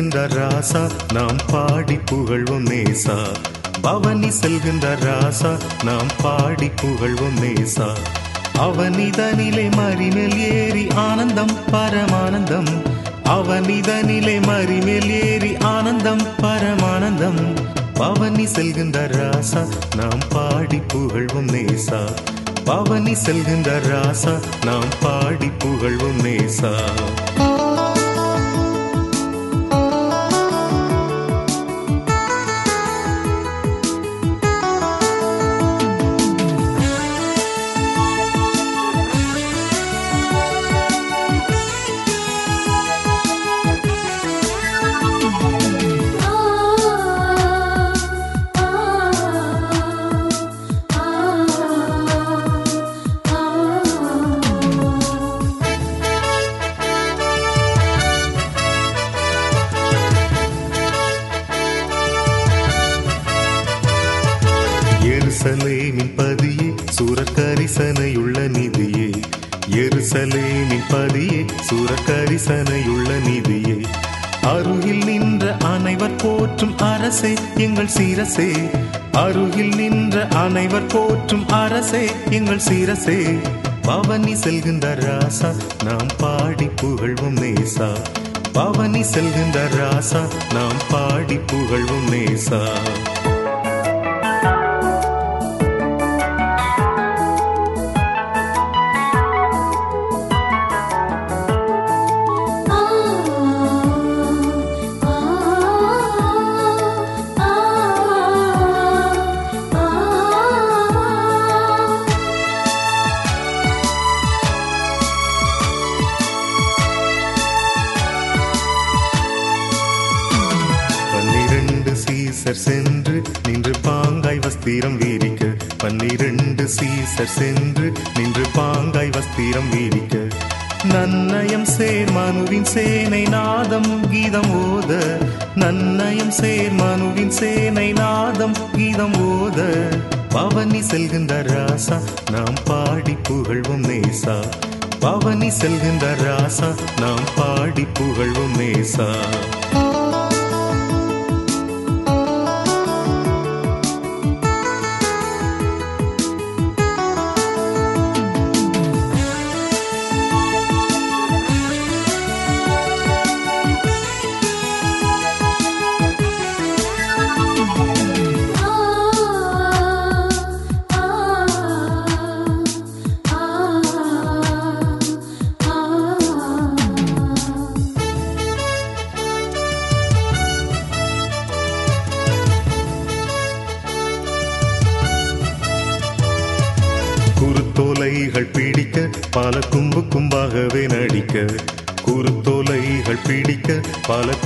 செல்கின்ற ராசா நாம் பாடி புகழ்வோம் நேசா. பவனி செல்கின்ற ராசா நாம் பாடி புகழ்வோம் நேசா. அவனிதனிலே மறிமேல் ஏறி ஆனந்தம் பரமானந்தம். அவனிதனிலே மறிமேல் ஏறி ஆனந்தம் பரமானந்தம். பவனி செல்கின்ற ராசா நாம் பாடி புகழ்வோம் நேசா. பவனி செல்கின்ற ராசா நாம் பாடி புகழ்வோம் நேசா. எருசலேமின் பதியே சூரக்கரிசனையுள்ள நிதியே. எருசலேமின் பதியே சூரக்கரிசனையுள்ள நிதியே. அருகில் நின்ற அனைவர் போற்றும் அரசே எங்கள் சீரசே. அருகில் நின்ற அனைவர் போற்றும் அரசே எங்கள் சீரசே. பவனி செல்கின்ற ராசா நாம் பாடி புகழ்வும் நேசா. பவனி செல்கின்ற ராசா நாம் பாடி புகழ்வும் நேசா. சீசர் சென்று நின்று பாங்காய் வஸ்திரம் வீரிக்க. பன்னிரண்டு சீசர் சென்று நின்று பாங்காய் வஸ்திரம் வீரிக்க. நன்னயம் சேர் மனுவின் சேனை நாதம் கீதம் ஓத. நன்னயம் சேர் மனுவின் சேனை நாதம் கீதம் ஓத. பவனி செல்கின்ற ராசா நாம் பாடி புகழ்வும் நேசா. பவனி செல்கின்ற ராசா நாம் பாடி புகழ்வும் நேசா.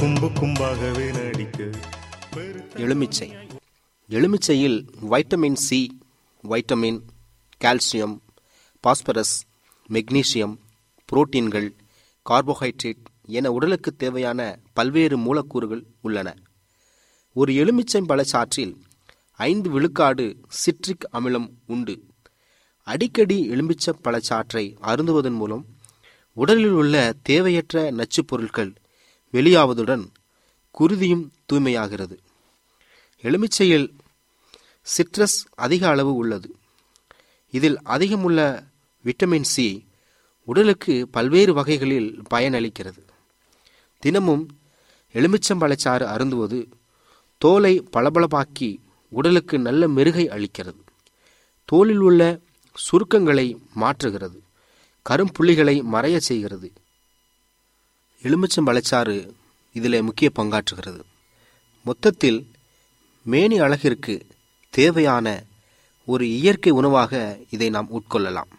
கும்பு கும்பாகவே நடிக்க. எலுமிச்சை. எலுமிச்சையில் vitamin C vitamin calcium phosphorus magnesium புரோட்டீன்கள் carbohydrate என உடலுக்கு தேவையான பல்வேறு மூலக்கூறுகள் உள்ளன. ஒரு எலுமிச்சை பழச்சாற்றில் ஐந்து விழுக்காடு சிட்ரிக் அமிலம் உண்டு. அடிக்கடி எலுமிச்சை பழச்சாற்றை அருந்துவதன் மூலம் உடலில் உள்ள தேவையற்ற நச்சுப் பொருட்கள் வெளியாவதுடன் குருதியும் தூய்மையாகிறது. எலுமிச்சையில் சிட்ரஸ் அதிக அளவு உள்ளது. இதில் அதிகமுள்ள விட்டமின் சி உடலுக்கு பல்வேறு வகைகளில் பயனளிக்கிறது. தினமும் எலுமிச்சம்பழச்சாறு அருந்துவது தோலை பளபளப்பாக்கி உடலுக்கு நல்ல மெருகை அளிக்கிறது. தோலில் உள்ள சுருக்கங்களை மாற்றுகிறது. கரும்புள்ளிகளை மறைய செய்கிறது. எலுமிச்சம் பழச்சாறு இதில் முக்கிய பங்காற்றுகிறது. மொத்தத்தில் மேனி அழகிற்கு தேவையான ஒரு இயற்கை உணவாக இதை நாம் உட்கொள்ளலாம்.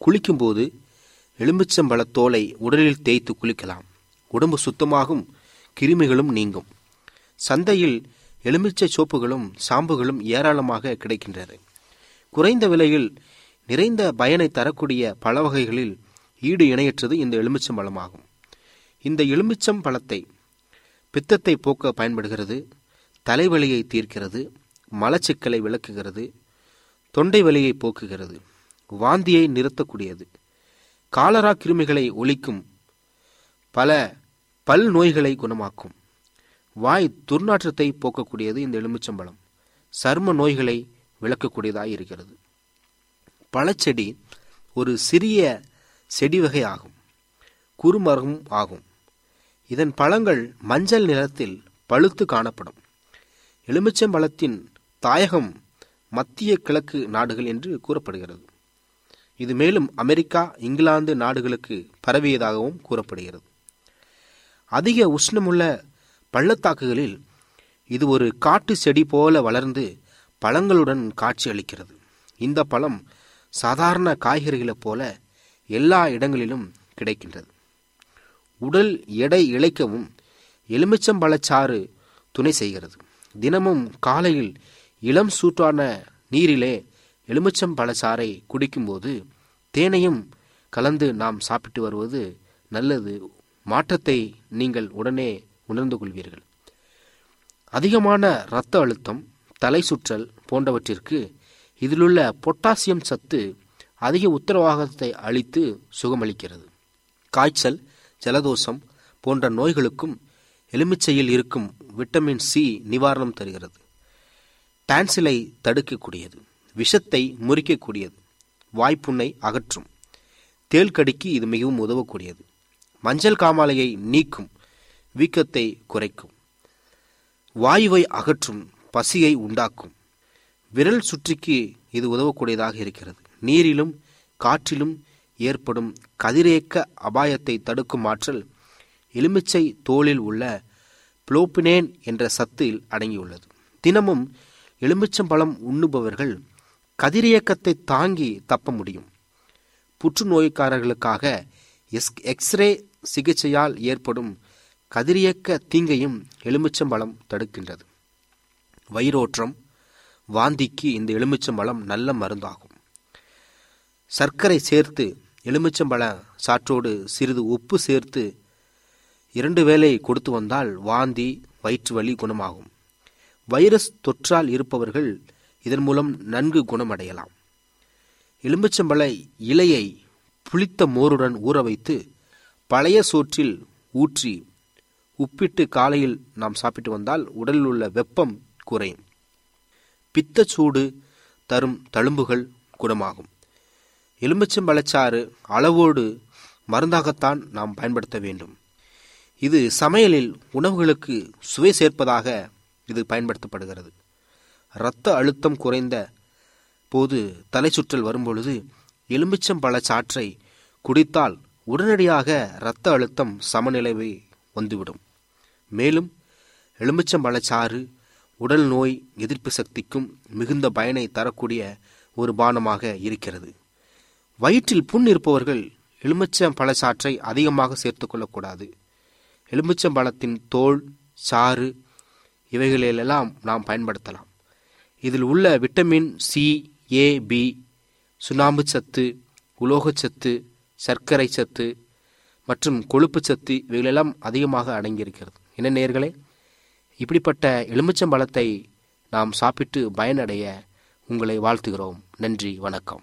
குளிக்கும்போது எலுமிச்சம்பழத் தோலை உடலில் தேய்த்து குளிக்கலாம். உடம்பு சுத்தமாகும் கிருமிகளும் நீங்கும். சந்தையில் எலுமிச்சை சோப்புகளும் சாம்புகளும் ஏராளமாக கிடைக்கின்றது குறைந்த விலையில் நிறைந்த பயனை தரக்கூடிய பழ வகைகளில் ஈடு இணையற்றது இந்த எலுமிச்சம்பழமாகும் இந்த எலுமிச்சம் பழத்தை பித்தத்தை போக்க பயன்படுகிறது தலைவலியை தீர்க்கிறது மலச்சிக்கலை விளக்குகிறது தொண்டை வலியை போக்குகிறது வாந்தியை நிறுத்தக்கூடியது. காலரா கிருமிகளை ஒழிக்கும் பல பல் நோய்களை குணமாக்கும். வாய் துர்நாற்றத்தை போக்கக்கூடியது இந்த எலுமிச்சம்பழம் சர்ம நோய்களை விளக்கக்கூடியதாக இருக்கிறது பழச்செடி ஒரு சிறிய செடி வகை ஆகும் குறுமரமும் ஆகும். இதன் பழங்கள் மஞ்சள் நிறத்தில் பழுத்து காணப்படும். எலுமிச்சம்பழத்தின் தாயகம் மத்திய கிழக்கு நாடுகள் என்று கூறப்படுகிறது. இது மேலும் அமெரிக்கா இங்கிலாந்து நாடுகளுக்கு பரவியதாகவும் கூறப்படுகிறது. அதிக உஷ்ணமுள்ள பள்ளத்தாக்குகளில் இது ஒரு காட்டு செடி போல வளர்ந்து பழங்களுடன் காட்சி அளிக்கிறது. இந்த பழம் சாதாரண காய்கறிகளைப் போல எல்லா இடங்களிலும் கிடைக்கின்றது. உடல் எடை இழைக்கவும் எலுமிச்சம்பழச்சாறு துணை செய்கிறது. தினமும் காலையில் இளம் சூட்டான நீரிலே எலுமிச்சம்பழச்சாறை குடிக்கும்போது தேனையும் கலந்து நாம் சாப்பிட்டு வருவது நல்லது. மாற்றத்தை நீங்கள் உடனே உணர்ந்து கொள்வீர்கள். அதிகமான இரத்த அழுத்தம் தலை சுற்றல் போன்றவற்றிற்கு இதிலுள்ள பொட்டாசியம் சத்து அதிக உத்தரவாதத்தை அளித்து சுகமளிக்கிறது. காய்ச்சல் ஜலதோஷம் போன்ற நோய்களுக்கும் எலுமிச்சையில் இருக்கும் விட்டமின் சி நிவாரணம் தருகிறது. டான்சிலை தடுக்கக்கூடியது விஷத்தை முறிக்கக்கூடியது வாய்ப்புண்ணை அகற்றும். தேல் கடிக்கு இது மிகவும் உதவக்கூடியது. மஞ்சள் காமாலையை நீக்கும் வீக்கத்தை குறைக்கும். வாயுவை அகற்றும் பசியை உண்டாக்கும். விரல் சுற்றிக்கு இது உதவக்கூடியதாக இருக்கிறது. நீரிலும் காற்றிலும் ஏற்படும் கதிரேக்க அபாயத்தை தடுக்கும் ஆற்றல் எலுமிச்சை தோலில் உள்ள புளோப்பினேன் என்ற சத்தில் அடங்கியுள்ளது. தினமும் எலுமிச்சம்பழம் உண்ணுபவர்கள் கதிரியக்கத்தை தாங்கி தப்ப முடியும். புற்றுநோய்க்காரர்களுக்காக எஸ் எக்ஸ்ரே சிகிச்சையால் ஏற்படும் கதிரியக்க தீங்கையும் எலுமிச்சம்பழம் தடுக்கின்றது. வயிறோற்றம் வாந்திக்கு இந்த எலுமிச்சம்பழம் நல்ல மருந்தாகும். சர்க்கரை சேர்த்து எலுமிச்சம்பழ சாற்றோடு சிறிது உப்பு சேர்த்து இரண்டு வேளை கொடுத்து வந்தால் வாந்தி வயிற்று வலி குணமாகும். வைரஸ் தொற்றால் இருப்பவர்கள் இதன் மூலம் நன்கு குணமடையலாம். எலுமிச்சம்பழ இலையை புளித்த மோருடன் ஊற வைத்து பழைய சோற்றில் ஊற்றி உப்பிட்டு காலையில் நாம் சாப்பிட்டு வந்தால் உடலில் உள்ள வெப்பம் குறையும். பித்தச்சூடு தரும் தழும்புகள் குணமாகும். எலுமிச்சம்பழச்சாறு அளவோடு மருந்தாகத்தான் நாம் பயன்படுத்த வேண்டும். இது சமையலில் உணவுகளுக்கு சுவை சேர்ப்பதாக இது பயன்படுத்தப்படுகிறது. இரத்த அழுத்தம் குறைந்த போது தலை சுற்றல் வரும்பொழுது எலுமிச்சம்பழ சாற்றை குடித்தால் உடனடியாக இரத்த அழுத்தம் சமநிலைவை வந்துவிடும். மேலும் எலுமிச்சம்பழச்சாறு உடல் நோய் எதிர்ப்பு சக்திக்கும் மிகுந்த பயனை தரக்கூடிய ஒரு பானமாக இருக்கிறது. வயிற்றில் புண் இருப்பவர்கள் எலுமிச்சம் பழச்சாற்றை அதிகமாக சேர்த்து கொள்ளக்கூடாது. எலுமிச்சம்பழத்தின் தோல் சாறு இவைகளிலெல்லாம் நாம் பயன்படுத்தலாம். இதில் உள்ள விட்டமின் சி ஏ பி சுண்ணாம்பு சத்து உலோகச்சத்து சர்க்கரை சத்து மற்றும் கொழுப்பு சத்து இவைகளெல்லாம் அதிகமாக அடங்கியிருக்கிறது. என்ன நேர்களே இப்படிப்பட்ட எலுமிச்சம்பழத்தை நாம் சாப்பிட்டு பயனடைய உங்களை வாழ்த்துகிறோம். நன்றி வணக்கம்.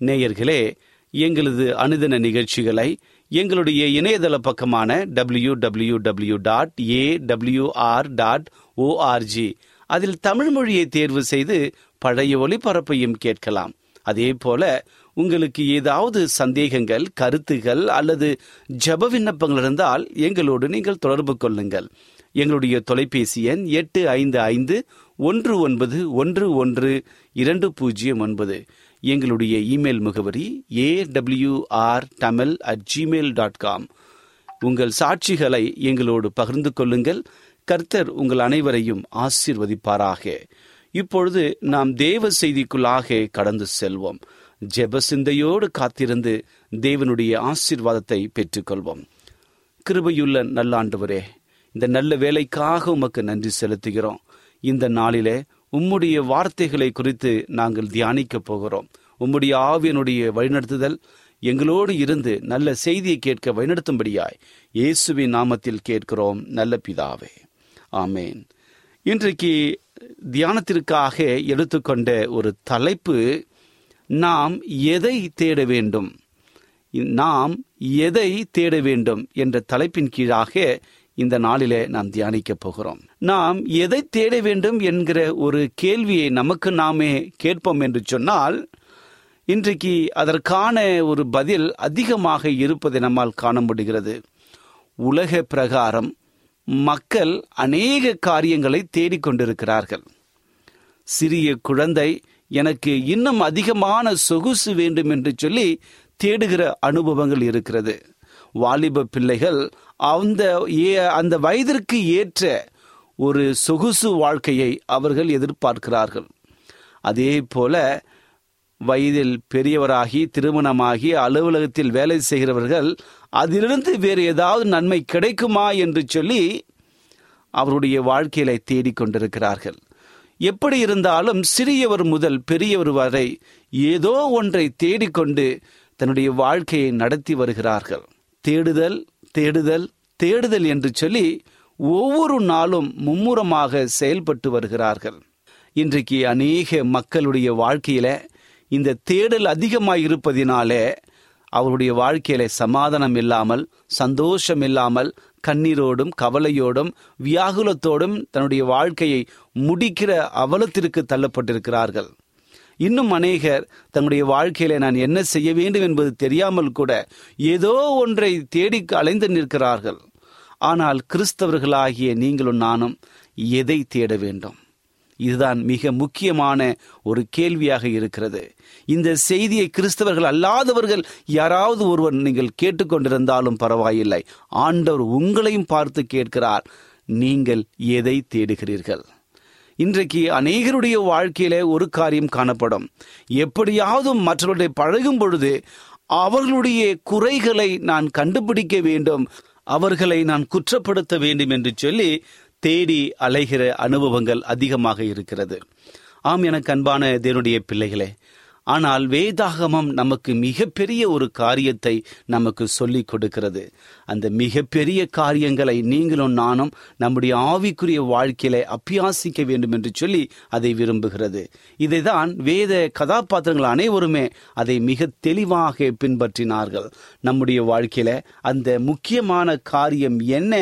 நேயர்களே எங்களது அனுதின நிகழ்ச்சிகளை எங்களுடைய இணையதள பக்கமான W W W dot A WR dot org அதில் தமிழ் மொழியை தேர்வு செய்து பழைய ஒளிபரப்பையும் கேட்கலாம். அதே போல உங்களுக்கு ஏதாவது சந்தேகங்கள் கருத்துகள் அல்லது ஜப விண்ணப்பங்கள் இருந்தால் எங்களோடு நீங்கள் தொடர்பு கொள்ளுங்கள். எங்களுடைய தொலைபேசி எண் எட்டு ஐந்து ஐந்து ஒன்று ஒன்பது ஒன்று ஒன்று இரண்டு பூஜ்ஜியம் ஒன்பது. எங்களுடைய இமெயில் முகவரி A Tamil at Gmail dot com உங்கள் சாட்சிகளை எங்களோடு பகிர்ந்து கொள்ளுங்கள். கர்த்தர் உங்கள் அனைவரையும் ஆசீர்வதிப்பாராக. இப்பொழுது நாம் தேவ செய்திக்குள்ளாக கடந்து செல்வோம். ஜெப சிந்தையோடு காத்திருந்து தேவனுடைய ஆசீர்வாதத்தை பெற்றுக்கொள்வோம். கிருபையுள்ள நல்லாண்டவரே இந்த நல்ல வேலைக்காக உமக்கு நன்றி செலுத்துகிறோம். இந்த நாளிலே உம்முடைய வார்த்தைகளை குறித்து நாங்கள் தியானிக்கப் போகிறோம். உம்முடைய ஆவியனுடைய வழிநடத்துதல் எங்களோடு இருந்து நல்ல செய்தியை கேட்க வழிநடத்தும்படியாய் இயேசுவின் நாமத்தில் கேட்கிறோம் நல்ல பிதாவே. ஆமேன். இன்றைக்கு தியானத்திற்காக எடுத்துக்கொண்ட ஒரு தலைப்பு நாம் எதை தேட வேண்டும்? நாம் எதை தேட வேண்டும்? என்ற தலைப்பின் கீழாக இந்த நாளிலே நாம் தியானிக்க போகிறோம். நாம் எதை தேட வேண்டும் என்கிற ஒரு கேள்வியை நமக்கு நாமே கேட்போம் என்று சொன்னால் இன்றைக்கு அதற்கான ஒரு பதில் அதிகமாக இருப்பதை நம்மால் காண முடிகிறது. உலக பிரகாரம் மக்கள் அநேக காரியங்களை தேடிக்கொண்டிருக்கிறார்கள் சிறிய குழந்தை எனக்கு இன்னும் அதிகமான சொகுசு வேண்டும் என்று சொல்லி தேடுகிற அனுபவங்கள் இருக்கிறது. வாலிப பிள்ளைகள் அந்த அந்த வயதிற்கு ஏற்ற ஒரு சொகுசு வாழ்க்கையை அவர்கள் எதிர்பார்க்கிறார்கள். அதே போல வயதில் பெரியவராகி திருமணமாகி அலுவலகத்தில் வேலை செய்கிறவர்கள் அதிலிருந்து வேறு ஏதாவது நன்மை கிடைக்குமா என்று சொல்லி அவருடைய வாழ்க்கையில தேடிக்கொண்டிருக்கிறார்கள் எப்படி இருந்தாலும் சிறியவர் முதல் பெரியவர் வரை ஏதோ ஒன்றை தேடிக்கொண்டு தன்னுடைய வாழ்க்கையை நடத்தி வருகிறார்கள். தேடுதல் தேடுதல் தேடுதல் என்று சொல்லி ஒவ்வொரு நாளும் மும்முரமாக செயல்பட்டு வருகிறார்கள். இன்றைக்கு அநேக மக்களுடைய வாழ்க்கையில இந்த தேடல் அதிகமாக இருப்பதினாலே அவருடைய வாழ்க்கையில சமாதானம் இல்லாமல் சந்தோஷம் இல்லாமல் கண்ணீரோடும் கவலையோடும் வியாகுலத்தோடும் தன்னுடைய வாழ்க்கையை முடிக்கிற அவலத்திற்கு தள்ளப்பட்டிருக்கிறார்கள். இன்னும் அநேகர் தன்னுடைய வாழ்க்கையில நான் என்ன செய்ய வேண்டும் என்பது தெரியாமல் கூட ஏதோ ஒன்றை தேடி அலைந்து நிற்கிறார்கள். ஆனால் கிறிஸ்தவர்களாகிய நீங்களும் நானும் எதை தேட வேண்டும்? இதுதான் மிக முக்கியமான ஒரு கேள்வியாக இருக்கிறது. இந்த செய்தியை கிறிஸ்தவர்கள் அல்லாதவர்கள் யாராவது ஒருவர் நீங்கள் கேட்டுக்கொண்டிருந்தாலும் பரவாயில்லை. ஆண்டவர் உங்களையும் பார்த்து கேட்கிறார். நீங்கள் எதை தேடுகிறீர்கள்? இன்றைக்கு அநேகருடைய வாழ்க்கையிலே ஒரு காரியம் காணப்படும். எப்படியாவது மற்றவர்களை பழகும் பொழுது அவர்களுடைய குறைகளை நான் கண்டுபிடிக்க வேண்டும் அவர்களை நான் குற்றப்படுத்த வேண்டும் என்று சொல்லி தேடி அலைகிற அனுபவங்கள் அதிகமாக இருக்கிறது. ஆம் எனக்கு அன்பான தேவனுடைய பிள்ளைகளே ஆனால் வேதாகமம் நமக்கு மிகப்பெரிய ஒரு காரியத்தை நமக்கு சொல்லிக் கொடுக்கிறது. அந்த மிகப்பெரிய காரியங்களை நீங்களும் நானும் நம்முடைய ஆவிக்குரிய வாழ்க்கையில அபியாசிக்க வேண்டும் என்று சொல்லி அதை விரும்புகிறது. இதைதான் வேத கதாபாத்திரங்கள் அனைவருமே அதை மிக தெளிவாக பின்பற்றினார்கள். நம்முடைய வாழ்க்கையில அந்த முக்கியமான காரியம் என்ன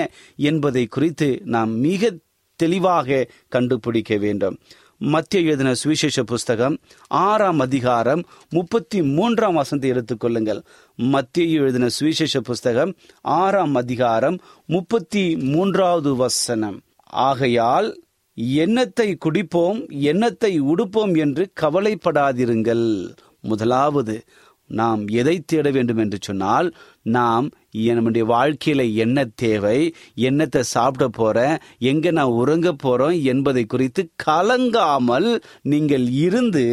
என்பதை குறித்து நாம் மிக தெளிவாக கண்டுபிடிக்க வேண்டும். மத்திய எழுதின சுவிசேஷ புஸ்தகம் ஆறாம் அதிகாரம் முப்பத்தி மூன்றாம் வசனத்தை எடுத்துக்கொள்ளுங்கள் மத்திய எழுதின சுவிசேஷ புஸ்தகம் ஆறாம் அதிகாரம் முப்பத்தி மூன்றாவது வசனம். ஆகையால் எண்ணத்தை குடிப்போம் எண்ணத்தை உடுப்போம் என்று கவலைப்படாதிருங்கள். முதலாவது நாம் எதை தேட வேண்டும் என்று சொன்னால் நாம் நம்முடைய வாழ்க்கையில என்ன தேவை என்னத்தை சாப்பிட போறேன் எங்க நான் உறங்க போறோம் என்பதை குறித்து கலங்காமல் நீங்கள் இருந்து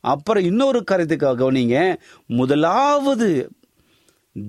அப்புறம் இன்னொரு கருத்துக்காக கவனிங்க. முதலாவது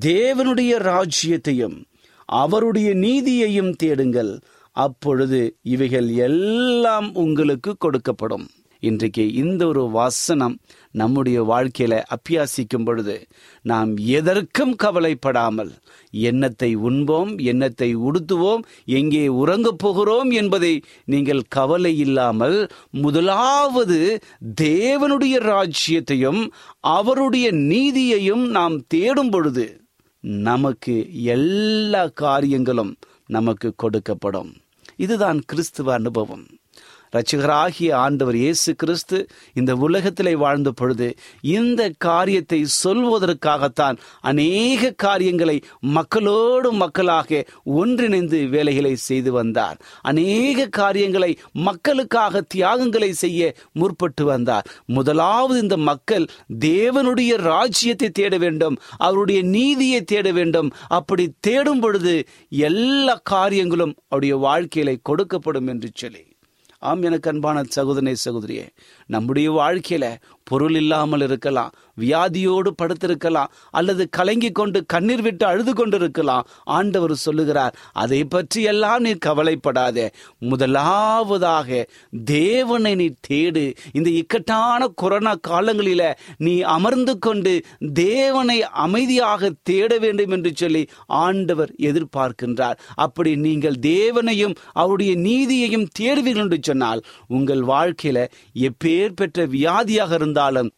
தேவனுடைய ராஜ்யத்தையும் அவருடைய நீதியையும் தேடுங்கள். அப்பொழுது இவைகள் எல்லாம் உங்களுக்கு கொடுக்கப்படும். இன்றைக்கு இந்த ஒரு வசனம் நம்முடைய வாழ்க்கையில அப்பியாசிக்கும் பொழுது நாம் எதற்கும் கவலைப்படாமல் எண்ணத்தை உண்போம் எண்ணத்தை உடுத்துவோம் எங்கே உறங்கப் போகிறோம் என்பதை நீங்கள் கவலை இல்லாமல் முதலாவது தேவனுடைய ராஜ்யத்தையும் அவருடைய நீதியையும் நாம் தேடும் பொழுது நமக்கு எல்லா காரியங்களும் நமக்கு கொடுக்கப்படும். இதுதான் கிறிஸ்துவ அனுபவம். ரட்சகராகிய ஆண்டவர் இயேசு கிறிஸ்து இந்த உலகத்திலே வாழ்ந்த பொழுது இந்த காரியத்தை சொல்வதற்காகத்தான் அநேக காரியங்களை மக்களோடு மக்களாக ஒன்றிணைந்து வேலைகளை செய்து வந்தார். அநேக காரியங்களை மக்களுக்காக தியாகங்களை செய்ய முற்பட்டு வந்தார். முதலாவது இந்த மக்கள் தேவனுடைய ராஜ்யத்தை தேட வேண்டும் அவருடைய நீதியை தேட வேண்டும். அப்படி தேடும் பொழுது எல்லா காரியங்களும் அவருடைய வாழ்க்கையில கொடுக்கப்படும் என்று சொல்லி. ஆம் எனக்கு அன்பான சகோதரனே சகோதரியே நம்முடைய வாழ்க்கையில பொருள் இல்லாமல் இருக்கலாம் வியாதியோடு படுத்திருக்கலாம் அல்லது கலங்கி கொண்டு கண்ணீர் விட்டு அழுது கொண்டு இருக்கலாம் ஆண்டவர் சொல்லுகிறார் அதை பற்றி எல்லாம் நீ கவலைப்படாதே. முதலாவதாக தேவனை நீ தேடு. இந்த இக்கட்டான கொரோனா காலங்களில நீ அமர்ந்து கொண்டு தேவனை அமைதியாக தேட வேண்டும் என்று சொல்லி ஆண்டவர் எதிர்பார்க்கின்றார். அப்படி நீங்கள் தேவனையும் அவருடைய நீதியையும் தேடுவீர்கள் என்று சொன்னால் உங்கள் வாழ்க்கையில எப்பேர் பெற்ற வியாதியாக இருந்தால் இருந்தாலும்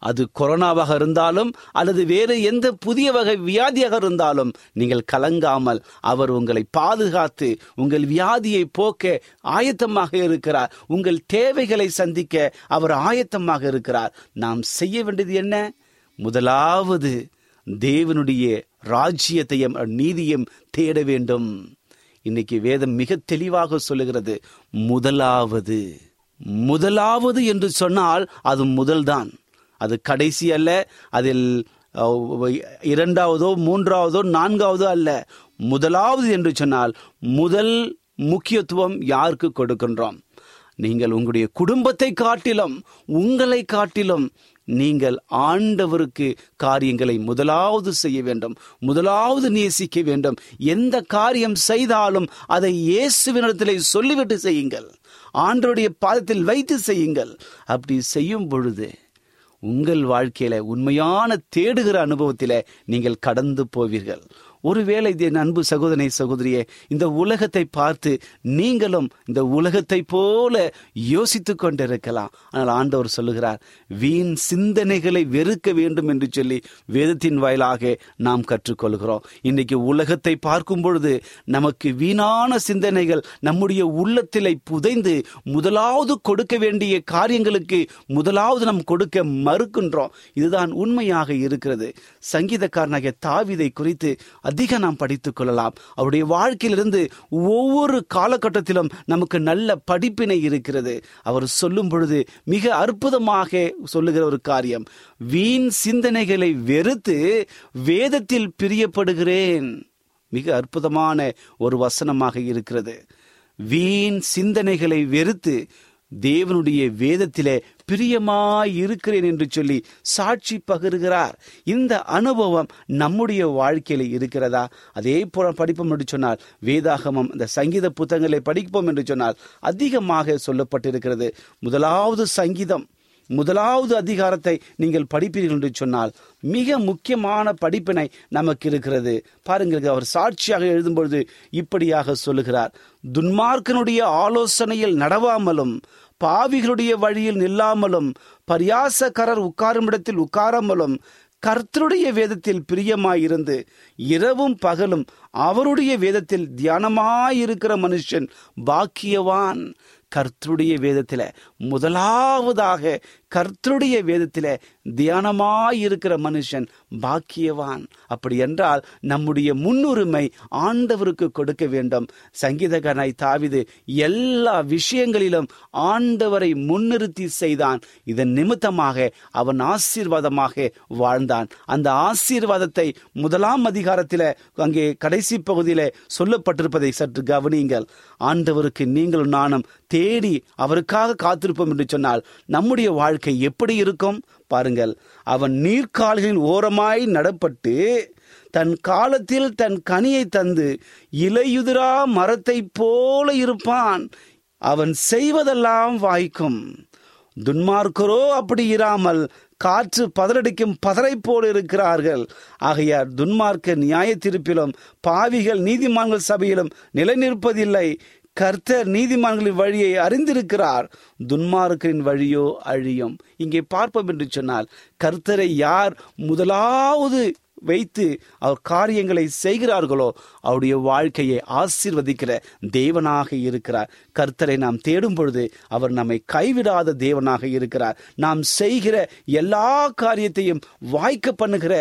அது கொரோனாவாக இருந்தாலும் அல்லது வேறு எந்த புதிய வகை வியாதியாக இருந்தாலும் நீங்கள் கலங்காமல் அவர் உங்களை பாதுகாத்து உங்கள் வியாதியை போக்க ஆயத்தமாக இருக்கிறார். உங்கள் தேவைகளை சந்திக்க அவர் ஆயத்தமாக இருக்கிறார். நாம் செய்ய வேண்டியது என்ன? முதலாவது தேவனுடைய ராஜ்யத்தையும் நீதியும் தேட வேண்டும். இன்னைக்கு வேதம் மிக தெளிவாக சொல்லுகிறது. முதலாவது முதலாவது என்று சொன்னால் அது முதல்தான். அது கடைசி அல்ல அதில் இரண்டாவதோ மூன்றாவதோ நான்காவதோ அல்ல. முதலாவது என்று சொன்னால் முதல் முக்கியத்துவம் யாருக்கு கொடுக்கின்றோம்? நீங்கள் உங்களுடைய குடும்பத்தை காட்டிலும் உங்களை காட்டிலும் நீங்கள் ஆண்டவருக்கு காரியங்களை முதலாவது செய்ய வேண்டும் முதலாவது நேசிக்க வேண்டும். எந்த காரியம் செய்தாலும் அதை இயேசுவினத்திலே சொல்லிவிட்டு செய்யுங்கள். ஆண்டருடைய பாதத்தில் வைத்து செய்யுங்கள். அப்படி செய்யும் பொழுது உங்கள் வாழ்க்கையில உண்மையான தேடுகிற அனுபவத்தில நீங்கள் கடந்து போவீர்கள். ஒருவேளை இது என் அன்பு சகோதரனை சகோதரியே இந்த உலகத்தை பார்த்து நீங்களும் இந்த உலகத்தை போல யோசித்து கொண்டிருக்கலாம். ஆனால் ஆண்டவர் சொல்லுகிறார் வீண் சிந்தனைகளை வெறுக்க வேண்டும் என்று சொல்லி வேதத்தின் வாயிலாக நாம் கற்றுக்கொள்கிறோம். இன்னைக்கு உலகத்தை பார்க்கும் பொழுது நமக்கு வீணான சிந்தனைகள் நம்முடைய உள்ளத்திலே புதைந்து முதலாவது கொடுக்க வேண்டிய காரியங்களுக்கு முதலாவது நாம் கொடுக்க மறுக்கின்றோம். இதுதான் உண்மையாக இருக்கிறது. சங்கீதக்காரனாகிய தாவிதை குறித்து அதிக நாம் படித்துக் கொள்ளலாம். அவருடைய வாழ்க்கையிலிருந்து ஒவ்வொரு காலகட்டத்திலும் நமக்கு நல்ல படிப்பினை இருக்கிறது. அவர் சொல்லும் பொழுது மிக அற்புதமாக சொல்லுகிற ஒரு காரியம். வீண் சிந்தனைகளை வெறுத்து வேதத்தில் பிரியப்படுகிறேன். மிக அற்புதமான ஒரு வசனமாக இருக்கிறது. வீண் சிந்தனைகளை வெறுத்து தேவனுடைய வேதத்திலே பிரியமாய் இருக்கிறேன் என்று சொல்லி சாட்சி பகிர்கிறார். இந்த அனுபவம் நம்முடைய வாழ்க்கையில இருக்கிறதா? அதே போல படிப்போம் என்று சொன்னால் வேதாகமம் இந்த சங்கீத புத்தகங்களை படிப்போம் என்று சொன்னால் அதிகமாக சொல்லப்பட்டிருக்கிறது. முதலாவது சங்கீதம். முதலாவது அதிகாரத்தை நீங்கள் படிப்பீர்கள் என்று சொன்னால் மிக முக்கியமான படிப்பினை நமக்கு இருக்கிறது. பாருங்கள் அவர் சாட்சியாக எழுதும்பொழுது இப்படியாக சொல்லுகிறார். துன்மார்க்கனுடைய ஆலோசனையில் நடவாமலும் பாவிகளுடைய வழியில் நில்லாமலும் பரியாசக்காரர் உட்காரும் இடத்தில் உட்காராமலும் கர்த்தருடைய வேதத்தில் பிரியமாயிருந்து இரவும் பகலும் அவருடைய வேதத்தில் தியானமாயிருக்கிற மனுஷன் பாக்கியவான். கர்த்தருடைய வேதத்தில் முதலாவதாக கர்த்தருடைய வேதத்தில் தியானமாயிருக்கிற மனுஷன் பாக்கியவான். அப்படி என்றால் நம்முடைய முன்னுரிமை ஆண்டவருக்கு கொடுக்க வேண்டும். சங்கீதகனாய் தாவிது எல்லா விஷயங்களிலும் ஆண்டவரை முன்னிறுத்தி செய்தான். இதன் நிமித்தமாக அவன் ஆசீர்வாதமாக வாழ்ந்தான். அந்த ஆசீர்வாதத்தை முதலாம் அதிகாரத்தில் அங்கே கடைசி பகுதியில சொல்லப்பட்டிருப்பதை சற்று கவனியுங்கள். ஆண்டவருக்கு நீங்களும் நானும் தேடி அவருக்காக காத்திருப்போம் என்று சொன்னால் நம்முடைய வாழ்க்கை எப்படி இருக்கும்? பாருங்கள். அவன் நீர்க்கால்களின் ஓரமாய் நடப்பட்டு தன் காலத்தில் தன் கனியை தந்து இலையுதிரா மரத்தைப் போல இருப்பான். அவன் செய்வதெல்லாம் வாய்க்கும். துன்மார்க்கரோ அப்படி இராமல் காற்று பதறடிக்கும் பதரை போல இருக்கிறார்கள். ஆகையார் துன்மார்க்க நியாய தீர்ப்பிலும் பாவிகள் நீதிமான்கள் சபையிலும் நிலைநிற்பதில்லை. கர்த்தர் நீதிமான்களின் வழியை அறிந்திருக்கிறார். துன்மார்க்கரின் வழியோ அழியும். இங்கே பார்ப்போம் என்று சொன்னால் கர்த்தரை யார் முதலாவது வைத்து அவர் காரியங்களை செய்கிறார்களோ அவருடைய வாழ்க்கையை ஆசீர்வதிக்கிற தேவனாக இருக்கிறார். கர்த்தரை நாம் தேடும் பொழுது அவர் நம்மை கைவிடாத தேவனாக இருக்கிறார். நாம் செய்கிற எல்லா காரியத்தையும் வாய்க்க பண்ணுகிற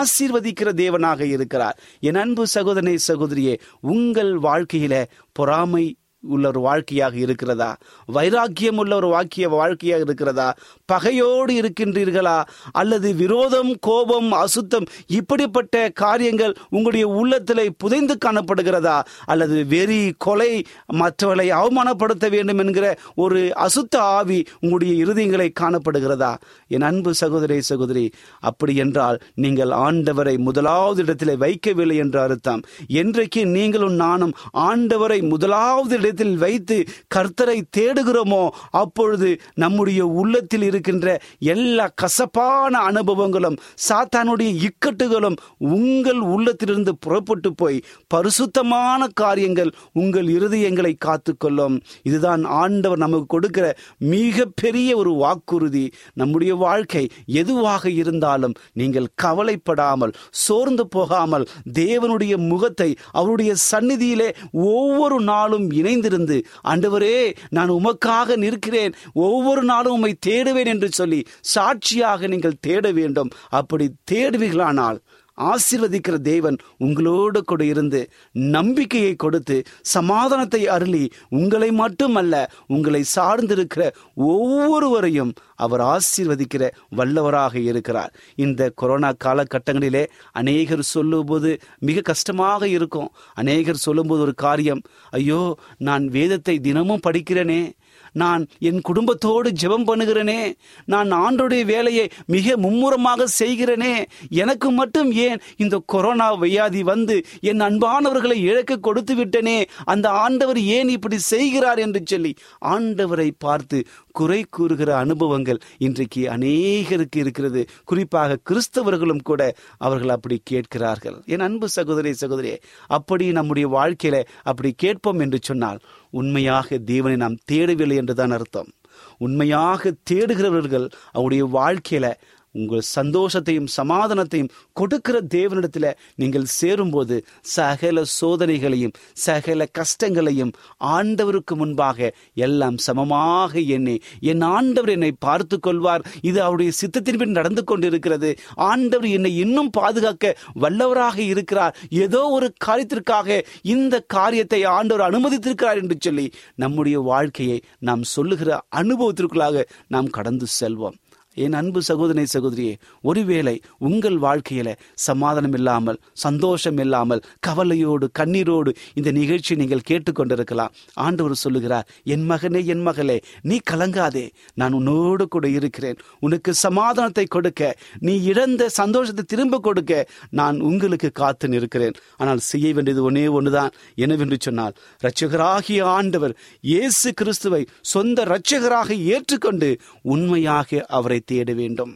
ஆசீர்வதிக்கிற தேவனாக இருக்கிறார். என் அன்பு சகோதரனை சகோதரியே உங்கள் வாழ்க்கையில பொறாமை உள்ள ஒரு வாழ்க்கையாக இருக்கிறதா? வைராக்கியம் உள்ள ஒரு வாக்கிய வாழ்க்கையாக இருக்கிறதா? பகையோடு இருக்கின்றீர்களா? அல்லது விரோதம் கோபம் அசுத்தம் இப்படிப்பட்ட காரியங்கள் உங்களுடைய உள்ளத்தில் புதைந்து காணப்படுகிறதா? அல்லது வெறி கொலை மற்றவர்களை அவமானப்படுத்த வேண்டும் என்கிற ஒரு அசுத்த ஆவி உங்களுடைய இருதயங்களை காணப்படுகிறதா? என் அன்பு சகோதரி சகோதரி அப்படி என்றால் நீங்கள் ஆண்டவரை முதலாவது இடத்தில் வைக்கவில்லை என்று அர்த்தம். என்றைக்கு நீங்களும் நானும் ஆண்டவரை முதலாவது இடத்தில் வைத்து கர்த்தரை தேடுகிறோமோ அப்பொழுது நம்முடைய உள்ளத்தில் இருக்கின்ற எல்லா கசப்பான அனுபவங்களும் சாத்தானுடைய இக்கட்டுகளும் உங்கள் உள்ளத்திலிருந்து புறப்பட்டு போய் பரிசுத்தமான காரியங்கள் உங்கள் இருதயங்களை காத்துக்கொள்ளும். இதுதான் ஆண்டவர் நமக்கு கொடுக்கிற மிக பெரிய ஒரு வாக்குறுதி. நம்முடைய வாழ்க்கை எதுவாக இருந்தாலும் நீங்கள் கவலைப்படாமல் சோர்ந்து போகாமல் தேவனுடைய முகத்தை அவருடைய சந்நிதியிலே ஒவ்வொரு நாளும் இணைந்து இணைந்திருந்து ஆண்டவரே நான் உமக்காக நிற்கிறேன். ஒவ்வொரு நாளும் உம்மை தேடுவேன் என்று சொல்லி சாட்சியாக நீங்கள் தேட வேண்டும். அப்படி தேடுவீர்களானால் ஆசீர்வதிக்கிற தேவன் உங்களோடு கூட இருந்து நம்பிக்கையை கொடுத்து சமாதானத்தை அருளி உங்களை மட்டுமல்ல உங்களை சார்ந்திருக்கிற ஒவ்வொருவரையும் அவர் ஆசீர்வதிக்கிற வல்லவராக இருக்கிறார். இந்த கொரோனா காலகட்டங்களிலே அநேகர் சொல்லும்போது மிக கஷ்டமாக இருக்கும். அநேகர் சொல்லும்போது ஒரு காரியம் ஐயோ நான் வேதத்தை தினமும் படிக்கிறேனே நான் என் குடும்பத்தோடு ஜெபம் பண்ணுகிறேனே நான் ஆண்டோடைய வேலையை மிக மும்முரமாக செய்கிறேனே எனக்கு மட்டும் ஏன் இந்த கொரோனா வியாதி வந்து என் அன்பானவர்களை இழக்க கொடுத்து விட்டனே அந்த ஆண்டவர் ஏன் இப்படி செய்கிறார் என்று சொல்லி ஆண்டவரை பார்த்து குறை கூறுகிற அனுபவங்கள் இன்றைக்கு அநேகருக்கு இருக்கிறது. குறிப்பாக கிறிஸ்தவர்களும் கூட அவர்கள் அப்படி கேட்கிறார்கள். என் அன்பு சகோதரி சகோதரியே அப்படி நம்முடைய வாழ்க்கையில அப்படி கேட்போம் என்று சொன்னால் உண்மையாக தேவனை நாம் தேடவில்லை என்றுதான் அர்த்தம். உண்மையாக தேடுகிறவர்கள் அவருடைய வாழ்க்கையில உங்கள் சந்தோஷத்தையும் சமாதானத்தையும் கொடுக்கிற தேவனிடத்தில் நீங்கள் சேரும்போது சகல சோதனைகளையும் சகல கஷ்டங்களையும் ஆண்டவருக்கு முன்பாக எல்லாம் சமமாக எண்ணி என் ஆண்டவர் என்னை பார்த்து கொள்வார் இது அவருடைய சித்தத்தின் நடந்து கொண்டிருக்கிறது. ஆண்டவர் என்னை இன்னும் பாதுகாக்க வல்லவராக இருக்கிறார். ஏதோ ஒரு காரியத்திற்காக இந்த காரியத்தை ஆண்டவர் அனுமதித்திருக்கிறார் என்று சொல்லி நம்முடைய வாழ்க்கையை நாம் சொல்லுகிற அனுபவத்திற்குள்ளாக நாம் கடந்து செல்வோம். என் அன்பு சகோதரி சகோதரியே ஒருவேளை உங்கள் வாழ்க்கையில சமாதானம் இல்லாமல் சந்தோஷம் இல்லாமல் கவலையோடு கண்ணீரோடு இந்த நிகழ்ச்சி நீங்கள் கேட்டுக்கொண்டிருக்கலாம். ஆண்டவர் சொல்லுகிறார் என் மகனே என் மகளே நீ கலங்காதே. நான் உன்னோடு கூட இருக்கிறேன். உனக்கு சமாதானத்தை கொடுக்க நீ இழந்த சந்தோஷத்தை திரும்ப கொடுக்க நான் உங்களுக்கு காத்து நிற்கிறேன். ஆனால் செய்ய வேண்டியது ஒன்னே ஒன்றுதான் என்னவென்று சொன்னால் இரட்சகராகிய ஆண்டவர் இயேசு கிறிஸ்துவை சொந்த இரட்சகராக ஏற்றுக்கொண்டு உண்மையாக அவரை தேட வேண்டும்.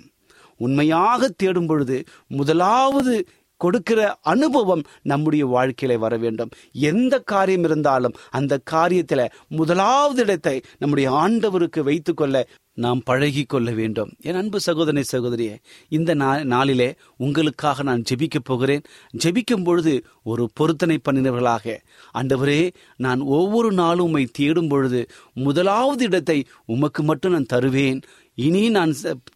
உண்மையாக தேடும் பொழுது முதலாவது கொடுக்கிற அனுபவம் நம்முடைய வாழ்க்கையில வர வேண்டும். எந்த காரியம் இருந்தாலும் அந்த காரியத்துல முதலாவது இடத்தை நம்முடைய ஆண்டவருக்கு வைத்துக்கொள்ள நாம் பழகி கொள்ள வேண்டும். என் அன்பு சகோதரி சகோதரியே இந்த நாளிலே உங்களுக்காக நான் ஜெபிக்கப் போகிறேன். ஜெபிக்கும் பொழுது ஒரு பொருத்தனை பண்ணினவர்களாக. ஆண்டவரே நான் ஒவ்வொரு நாளும் உம்மை தேடும் பொழுது முதலாவது இடத்தை உமக்கு மட்டும் நான் தருவேன். இனி நான்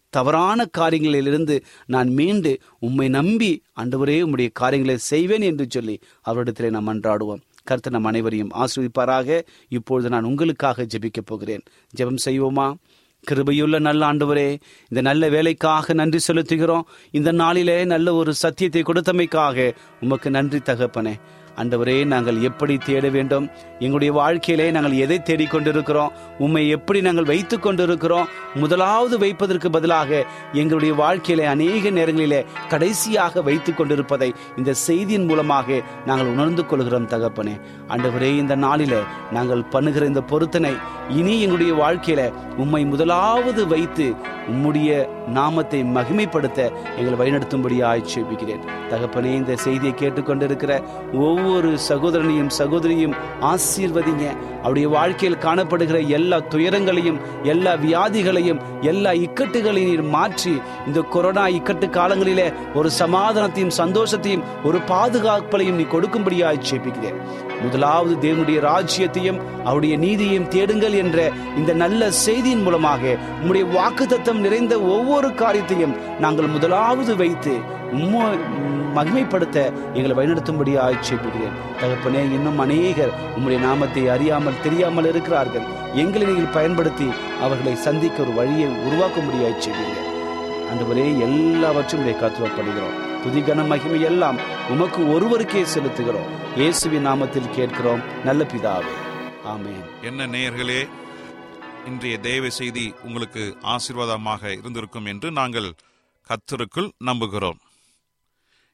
தவறான காரியங்களிலிருந்து நான் மீண்டு உம்மை நம்பி ஆண்டவரே உம்முடைய காரியங்களை செய்வேன் என்று சொல்லி அவரிடத்திலே நாம் அன்றாடுவோம். கருத்து நம் அனைவரையும் ஆசிரியப்பாராக இப்பொழுது நான் உங்களுக்காக ஜெபிக்கப் போகிறேன். ஜெபம் செய்வோமா? கிருபையுள்ள நல்ல ஆண்டவரே இந்த நல்ல வேலைக்காக நன்றி செலுத்துகிறோம். இந்த நாளிலே நல்ல ஒரு சத்தியத்தை கொடுத்தமைக்காக உமக்கு நன்றி தகப்பனே. அண்டவரே நாங்கள் எப்படி தேட வேண்டும்? எங்களுடைய வாழ்க்கையிலே நாங்கள் எதை தேடிக்கொண்டிருக்கிறோம்? உண்மை எப்படி நாங்கள் வைத்து கொண்டிருக்கிறோம்? முதலாவது வைப்பதற்கு பதிலாக எங்களுடைய வாழ்க்கையிலே அநேக நேரங்களிலே கடைசியாக வைத்து கொண்டிருப்பதை இந்த செய்தியின் மூலமாக நாங்கள் உணர்ந்து கொள்கிறோம் தகப்பனே. அண்டவரே இந்த நாளில நாங்கள் பண்ணுகிற இந்த பொருத்தனை இனி எங்களுடைய வாழ்க்கையில உம்மை முதலாவது வைத்து உம்முடைய நாமத்தை மகிமைப்படுத்த எங்களை வழிநடத்தும்படியாக ஆட்சேபிக்கிறேன் தகப்பனே இந்த செய்தியை கேட்டுக்கொண்டிருக்கிற ஒவ்வொரு ஒவ்வொரு சகோதரனையும் சகோதரியும் ஆசீர்வதிங்க. அவருடைய வாழ்க்கையில் காணப்படுகிற எல்லா துயரங்களையும் எல்லா வியாதிகளையும் எல்லா இக்கட்டுகளையும் மாற்றி இந்த கொரோனா இக்கட்டு காலங்களிலே ஒரு சமாதானத்தையும் சந்தோஷத்தையும் ஒரு பாதுகாப்பையும் நீ கொடுக்கும்படியாக ஜெபிக்கிறேன். முதலாவது தேவனுடைய ராஜ்யத்தையும் அவருடைய நீதியையும் தேடுங்கள் என்ற இந்த நல்ல செய்தியின் மூலமாக உம்முடைய வாக்கு தத்தம் நிறைந்த ஒவ்வொரு காரியத்தையும் நாங்கள் முதலாவது வைத்து மகிமைப்படுத்த எங்களை வழிநடத்தும்படி ஆட்சேபிக்கிறேன் தகப்பனே இன்னும் அநேகர் உம்முடைய நாமத்தை அறியாமல் தெரியாமல் இருக்கிறார்கள். எங்களை நீங்கள் பயன்படுத்தி அவர்களை சந்திக்க ஒரு வழியை உருவாக்கும்படி அந்த அன்றுவரே எல்லாவற்றும் காத்துவப்படுகிறோம் துதிகன மகிமை எல்லாம் உமக்கு ஒருவருக்கே செலுத்துகிறோம். இயேசுவின் நாமத்தில் கேட்கிறோம். நல்ல பிதாவே. ஆமேன். என்ன நேயர்களே இன்றைய தேவ செய்தி உங்களுக்கு ஆசீர்வாதமாக இருந்திருக்கும் என்று நாங்கள் கத்தருக்குள் நம்புகிறோம்.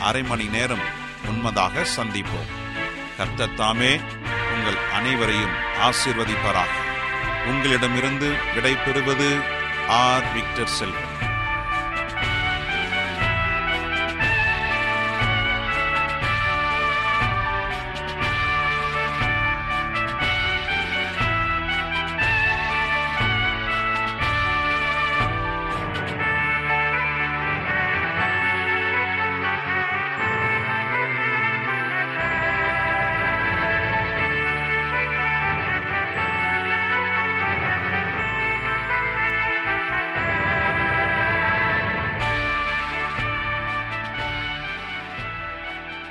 அரை மணி நேரம் உண்மதாக சந்திப்போம். கர்த்தத்தாமே உங்கள் அனைவரையும் ஆசிர்வதிப்பராக. உங்களிடமிருந்து விடை பெறுவது ஆர். விக்டர் செல்வன்